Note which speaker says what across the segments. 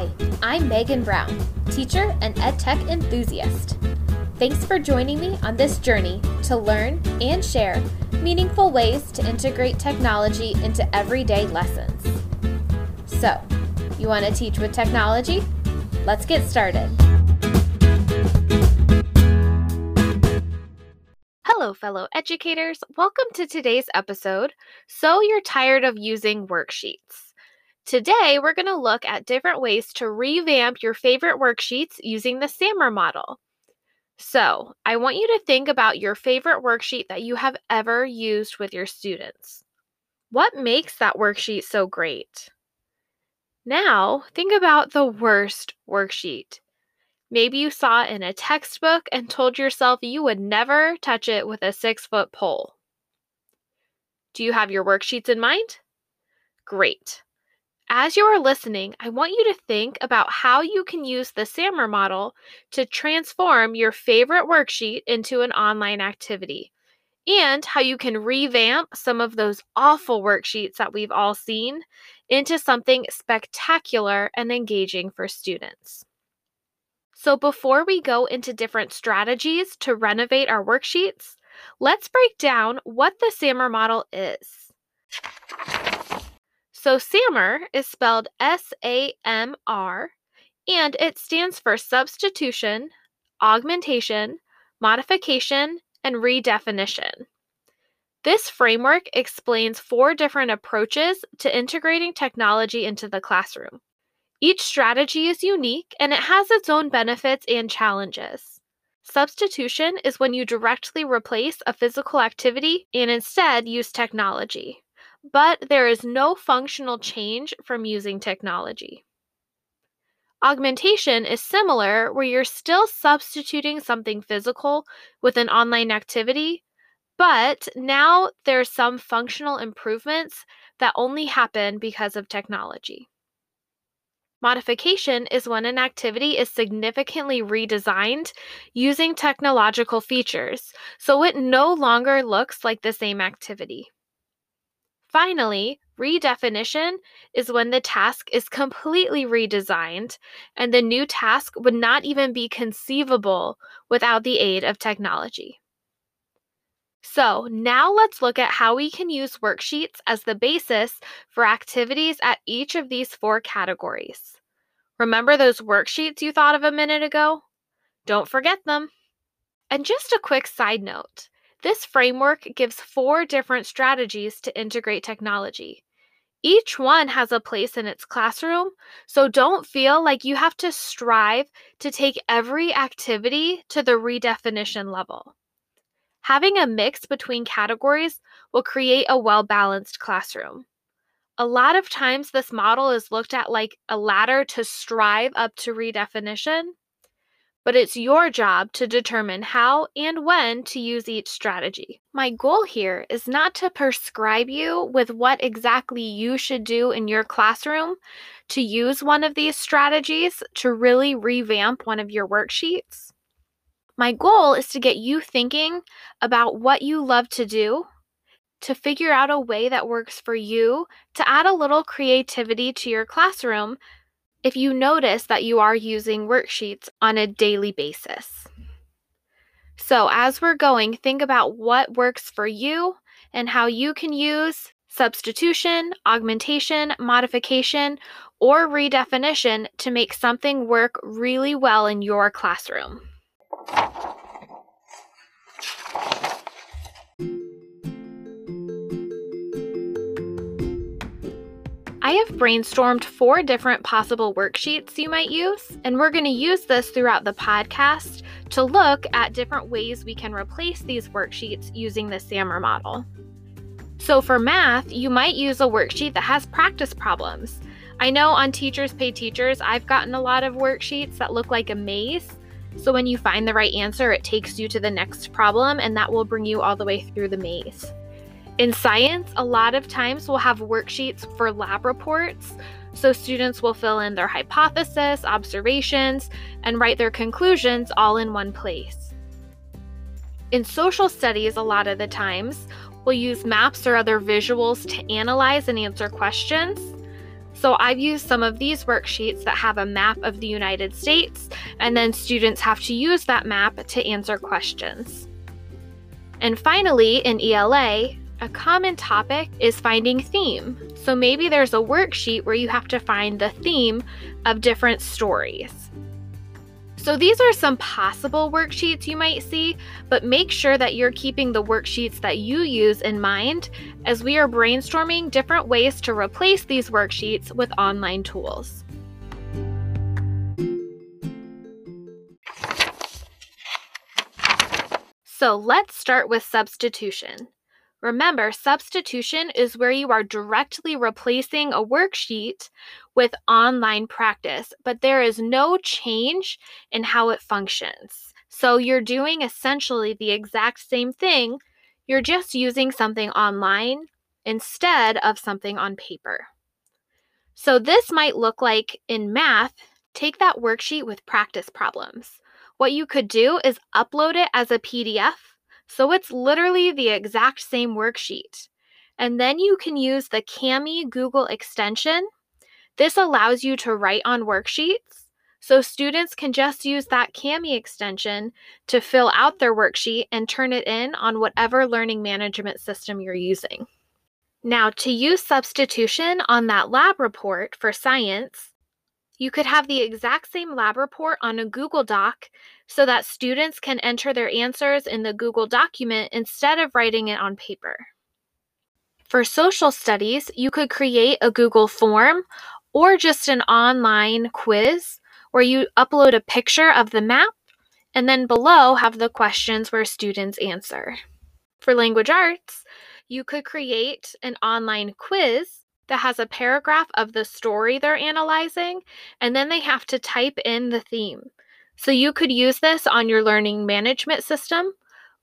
Speaker 1: Hi, I'm Megan Brown, teacher and EdTech enthusiast. Thanks for joining me on this journey to learn and share meaningful ways to integrate technology into everyday lessons. So, you want to teach with technology? Let's get started. Hello, fellow educators. Welcome to today's episode. So, you're tired of using worksheets. Today, we're going to look at different ways to revamp your favorite worksheets using the SAMR model. So, I want you to think about your favorite worksheet that you have ever used with your students. What makes that worksheet so great? Now, think about the worst worksheet. Maybe you saw it in a textbook and told yourself you would never touch it with a six foot pole. Do you have your worksheets in mind? Great. As you are listening, I want you to think about how you can use the SAMR model to transform your favorite worksheet into an online activity and how you can revamp some of those awful worksheets that we've all seen into something spectacular and engaging for students. So, before we go into different strategies to renovate our worksheets, let's break down what the SAMR model is. So SAMR is spelled S A M R and it stands for substitution, augmentation, modification, and redefinition. This framework explains four different approaches to integrating technology into the classroom. Each strategy is unique and it has its own benefits and challenges. Substitution is when you directly replace a physical activity and instead use technology but there is no functional change from using technology. Augmentation is similar, where you're still substituting something physical with an online activity, but now there's some functional improvements that only happen because of technology. Modification is when an activity is significantly redesigned using technological features, so it no longer looks like the same activity. Finally, redefinition is when the task is completely redesigned and the new task would not even be conceivable without the aid of technology. So, now let's look at how we can use worksheets as the basis for activities at each of these four categories. Remember those worksheets you thought of a minute ago? Don't forget them. And just a quick side note this framework gives four different strategies to integrate technology. Each one has a place in its classroom, so don't feel like you have to strive to take every activity to the redefinition level. Having a mix between categories will create a well balanced classroom. A lot of times, this model is looked at like a ladder to strive up to redefinition, but it's your job to determine how and when to use each strategy. My goal here is not to prescribe you with what exactly you should do in your classroom to use one of these strategies to really revamp one of your worksheets. My goal is to get you thinking about what you love to do, to figure out a way that works for you, to add a little creativity to your classroom if you notice that you are using worksheets on a daily basis. So, as we're going, think about what works for you and how you can use substitution, augmentation, modification, or redefinition to make something work really well in your classroom. I have brainstormed four different possible worksheets you might use, and we're going to use this throughout the podcast to look at different ways we can replace these worksheets using the SAMR model. So, for math, you might use a worksheet that has practice problems. I know on Teachers Pay Teachers, I've gotten a lot of worksheets that look like a maze. So, when you find the right answer, it takes you to the next problem, and that will bring you all the way through the maze. In science, a lot of times we'll have worksheets for lab reports. So students will fill in their hypothesis, observations, and write their conclusions all in one place. In social studies, a lot of the times, we'll use maps or other visuals to analyze and answer questions. So I've used some of these worksheets that have a map of the United States, and then students have to use that map to answer questions. And finally, in ELA, a common topic is finding theme. So maybe there's a worksheet where you have to find the theme of different stories. So these are some possible worksheets you might see, but make sure that you're keeping the worksheets that you use in mind as we are brainstorming different ways to replace these worksheets with online tools. So let's start with substitution. Remember, substitution is where you are directly replacing a worksheet with online practice, but there is no change in how it functions. So you're doing essentially the exact same thing, you're just using something online instead of something on paper. So this might look like in math, take that worksheet with practice problems. What you could do is upload it as a PDF so it's literally the exact same worksheet. And then you can use the Kami Google extension. This allows you to write on worksheets. So students can just use that Kami extension to fill out their worksheet and turn it in on whatever learning management system you're using. Now, to use substitution on that lab report for science, you could have the exact same lab report on a Google Doc so that students can enter their answers in the Google document instead of writing it on paper. For social studies, you could create a Google form or just an online quiz where you upload a picture of the map and then below have the questions where students answer. For language arts, you could create an online quiz that has a paragraph of the story they're analyzing, and then they have to type in the theme. So you could use this on your learning management system,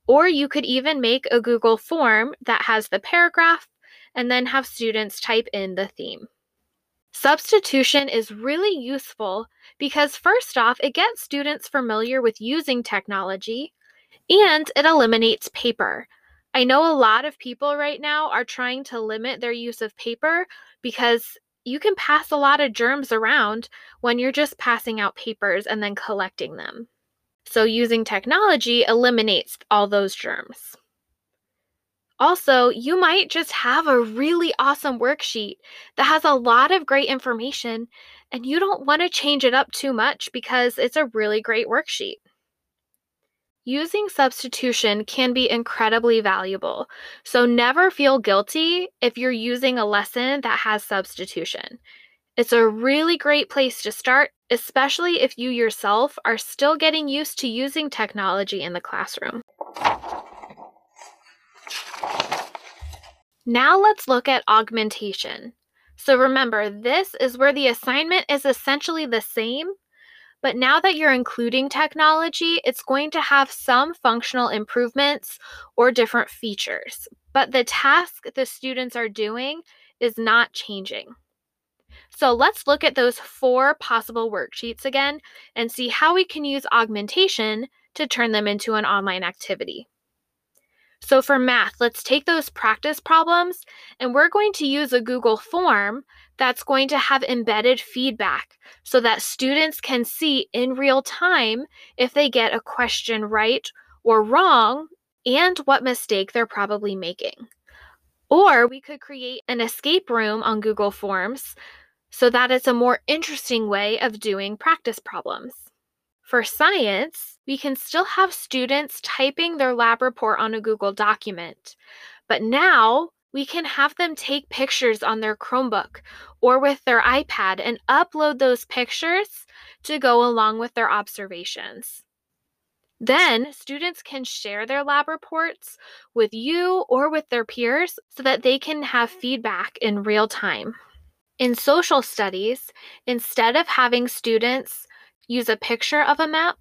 Speaker 1: or you could even make a Google form that has the paragraph and then have students type in the theme. Substitution is really useful because, first off, it gets students familiar with using technology and it eliminates paper. I know a lot of people right now are trying to limit their use of paper because you can pass a lot of germs around when you're just passing out papers and then collecting them. So, using technology eliminates all those germs. Also, you might just have a really awesome worksheet that has a lot of great information, and you don't want to change it up too much because it's a really great worksheet. Using substitution can be incredibly valuable, so never feel guilty if you're using a lesson that has substitution. It's a really great place to start, especially if you yourself are still getting used to using technology in the classroom. Now let's look at augmentation. So remember, this is where the assignment is essentially the same, but now that you're including technology, it's going to have some functional improvements or different features. But the task the students are doing is not changing. So let's look at those four possible worksheets again and see how we can use augmentation to turn them into an online activity. So for math, let's take those practice problems and we're going to use a Google form that's going to have embedded feedback so that students can see in real time if they get a question right or wrong and what mistake they're probably making. Or we could create an escape room on Google Forms so that it's a more interesting way of doing practice problems. For science, we can still have students typing their lab report on a Google document, but now we can have them take pictures on their Chromebook or with their iPad and upload those pictures to go along with their observations. Then, students can share their lab reports with you or with their peers so that they can have feedback in real time. In social studies, instead of having students use a picture of a map,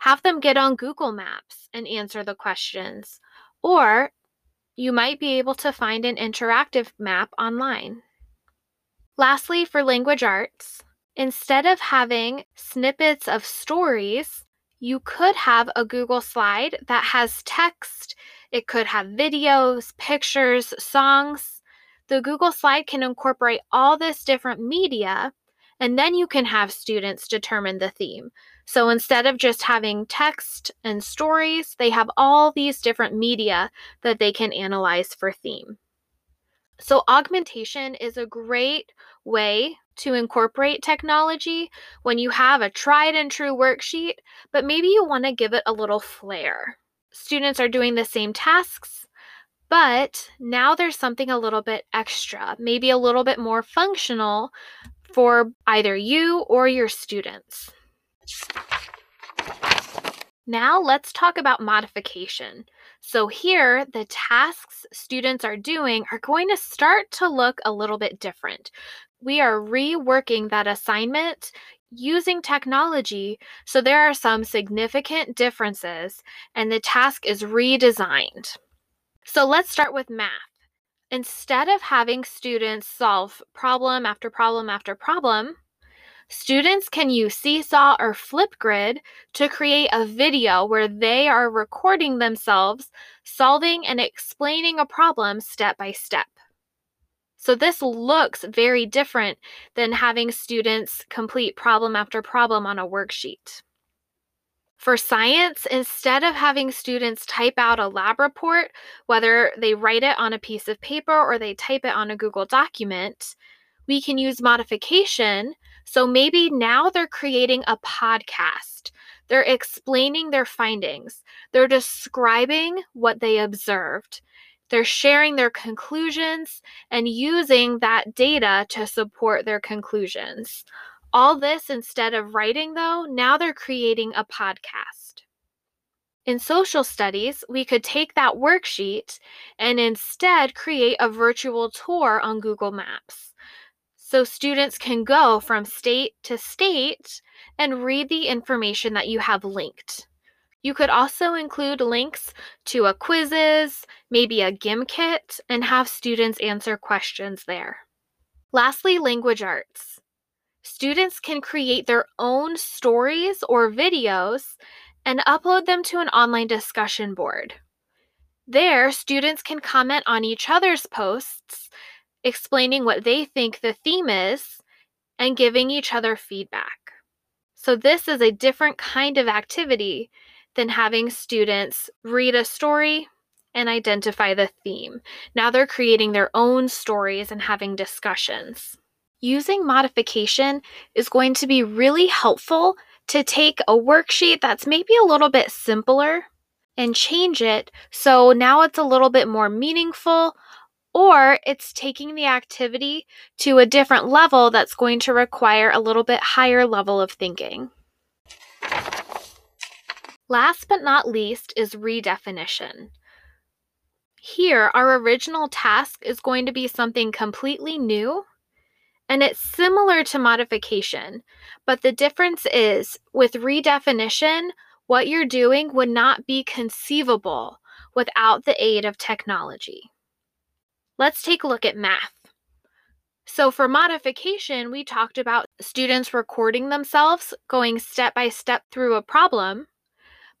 Speaker 1: have them get on Google Maps and answer the questions. Or you might be able to find an interactive map online. Lastly, for language arts, instead of having snippets of stories, you could have a Google slide that has text, it could have videos, pictures, songs the Google slide can incorporate all this different media, and then you can have students determine the theme. So instead of just having text and stories, they have all these different media that they can analyze for theme. So, augmentation is a great way to incorporate technology when you have a tried and true worksheet, but maybe you want to give it a little flair. Students are doing the same tasks, but now there's something a little bit extra, maybe a little bit more functional for either you or your students. Now let's talk about modification. So here, the tasks students are doing are going to start to look a little bit different. We are reworking that assignment using technology, so there are some significant differences, and the task is redesigned. So let's start with math. Instead of having students solve problem after problem after problem, students can use Seesaw or Flipgrid to create a video where they are recording themselves solving and explaining a problem step by step. So this looks very different than having students complete problem after problem on a worksheet. For science, instead of having students type out a lab report, whether they write it on a piece of paper or they type it on a Google document, we can use modification. So maybe now they're creating a podcast. They're explaining their findings. They're describing what they observed. They're sharing their conclusions and using that data to support their conclusions. All this instead of writing, though, now they're creating a podcast. In social studies, we could take that worksheet and instead create a virtual tour on Google Maps. So students can go from state to state and read the information that you have linked. You could also include links to a quizzes, maybe a Gimkit, and have students answer questions there. Lastly, language arts students can create their own stories or videos and upload them to an online discussion board. There, students can comment on each other's posts, explaining what they think the theme is, and giving each other feedback. So, this is a different kind of activity than having students read a story and identify the theme. Now they're creating their own stories and having discussions. Using modification is going to be really helpful to take a worksheet that's maybe a little bit simpler and change it so now it's a little bit more meaningful or it's taking the activity to a different level that's going to require a little bit higher level of thinking. Last but not least is redefinition. Here, our original task is going to be something completely new and it's similar to modification, but the difference is with redefinition, what you're doing would not be conceivable without the aid of technology. Let's take a look at math. So, for modification, we talked about students recording themselves going step by step through a problem.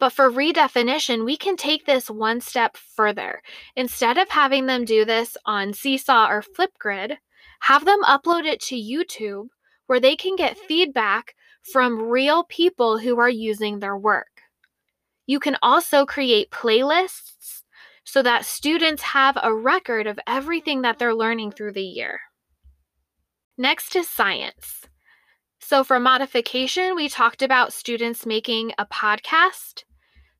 Speaker 1: But for redefinition, we can take this one step further. Instead of having them do this on Seesaw or Flipgrid, have them upload it to YouTube where they can get feedback from real people who are using their work. You can also create playlists so that students have a record of everything that they're learning through the year. Next is science. So, for modification, we talked about students making a podcast.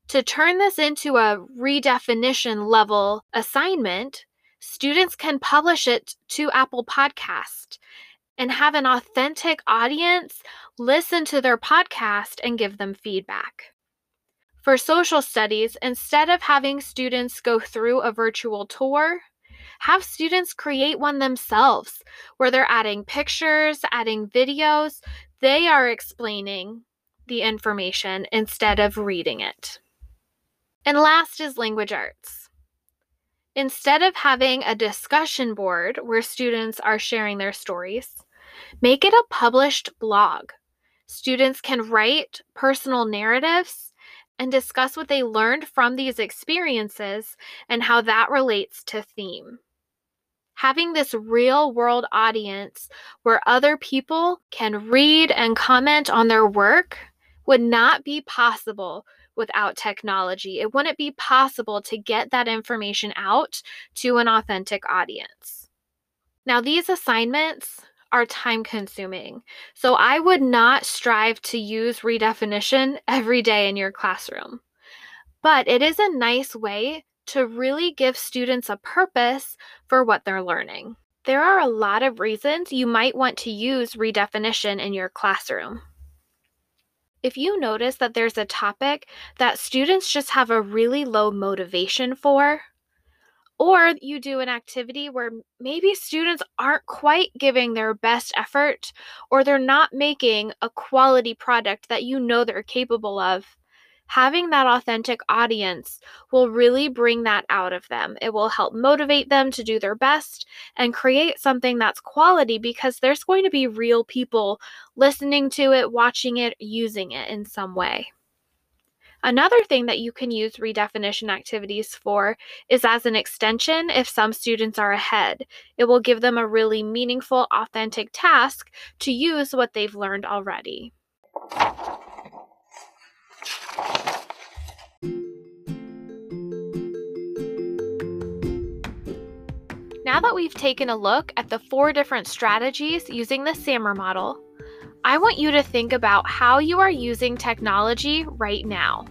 Speaker 1: To turn this into a redefinition level assignment, students can publish it to Apple Podcast and have an authentic audience listen to their podcast and give them feedback. For social studies, instead of having students go through a virtual tour, have students create one themselves where they're adding pictures, adding videos. They are explaining the information instead of reading it. And last is language arts. Instead of having a discussion board where students are sharing their stories, make it a published blog. Students can write personal narratives and discuss what they learned from these experiences and how that relates to theme. having this real world audience where other people can read and comment on their work would not be possible without technology. It wouldn't be possible to get that information out to an authentic audience. Now, these assignments are time consuming. So I would not strive to use redefinition every day in your classroom. But it is a nice way to really give students a purpose for what they're learning. There are a lot of reasons you might want to use redefinition in your classroom. If you notice that there's a topic that students just have a really low motivation for, or you do an activity where maybe students aren't quite giving their best effort, or they're not making a quality product that you know they're capable of, having that authentic audience will really bring that out of them. It will help motivate them to do their best and create something that's quality because there's going to be real people listening to it, watching it, using it in some way. Another thing that you can use redefinition activities for is as an extension if some students are ahead. It will give them a really meaningful, authentic task to use what they've learned already. Now that we've taken a look at the four different strategies using the SAMR model, I want you to think about how you are using technology right now.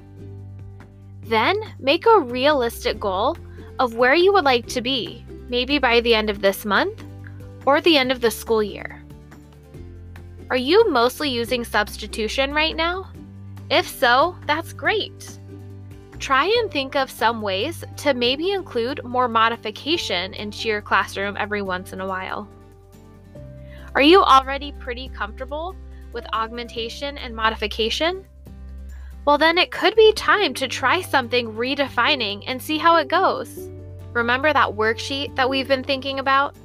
Speaker 1: Then make a realistic goal of where you would like to be, maybe by the end of this month or the end of the school year. Are you mostly using substitution right now? If so, that's great. Try and think of some ways to maybe include more modification into your classroom every once in a while. Are you already pretty comfortable with augmentation and modification? Well, then it could be time to try something redefining and see how it goes. Remember that worksheet that we've been thinking about?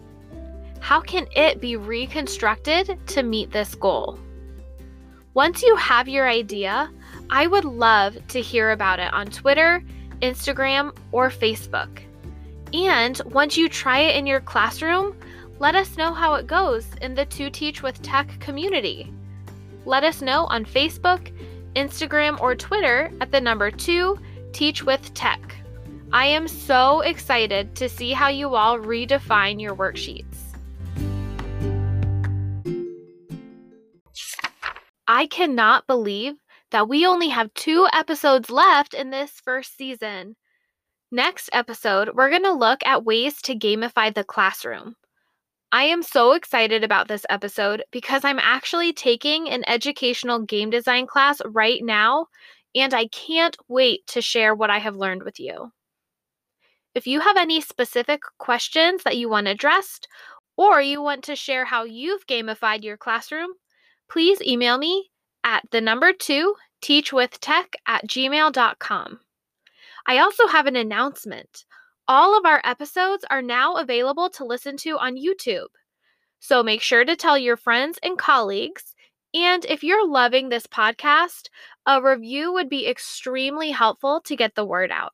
Speaker 1: How can it be reconstructed to meet this goal? Once you have your idea, I would love to hear about it on Twitter, Instagram, or Facebook. And once you try it in your classroom, let us know how it goes in the To Teach with Tech community. Let us know on Facebook, Instagram, or Twitter at the number 2 Teach with Tech. I am so excited to see how you all redefine your worksheets. I cannot believe that we only have two episodes left in this first season. Next episode, we're going to look at ways to gamify the classroom. I am so excited about this episode because I'm actually taking an educational game design class right now, and I can't wait to share what I have learned with you. If you have any specific questions that you want addressed, or you want to share how you've gamified your classroom, please email me at the number two teachwithtech at gmail.com. I also have an announcement. All of our episodes are now available to listen to on YouTube. So make sure to tell your friends and colleagues. And if you're loving this podcast, a review would be extremely helpful to get the word out.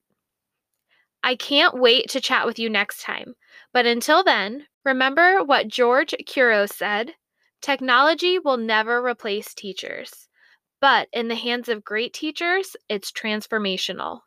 Speaker 1: I can't wait to chat with you next time. But until then, remember what George Couros said technology will never replace teachers. But in the hands of great teachers, it's transformational.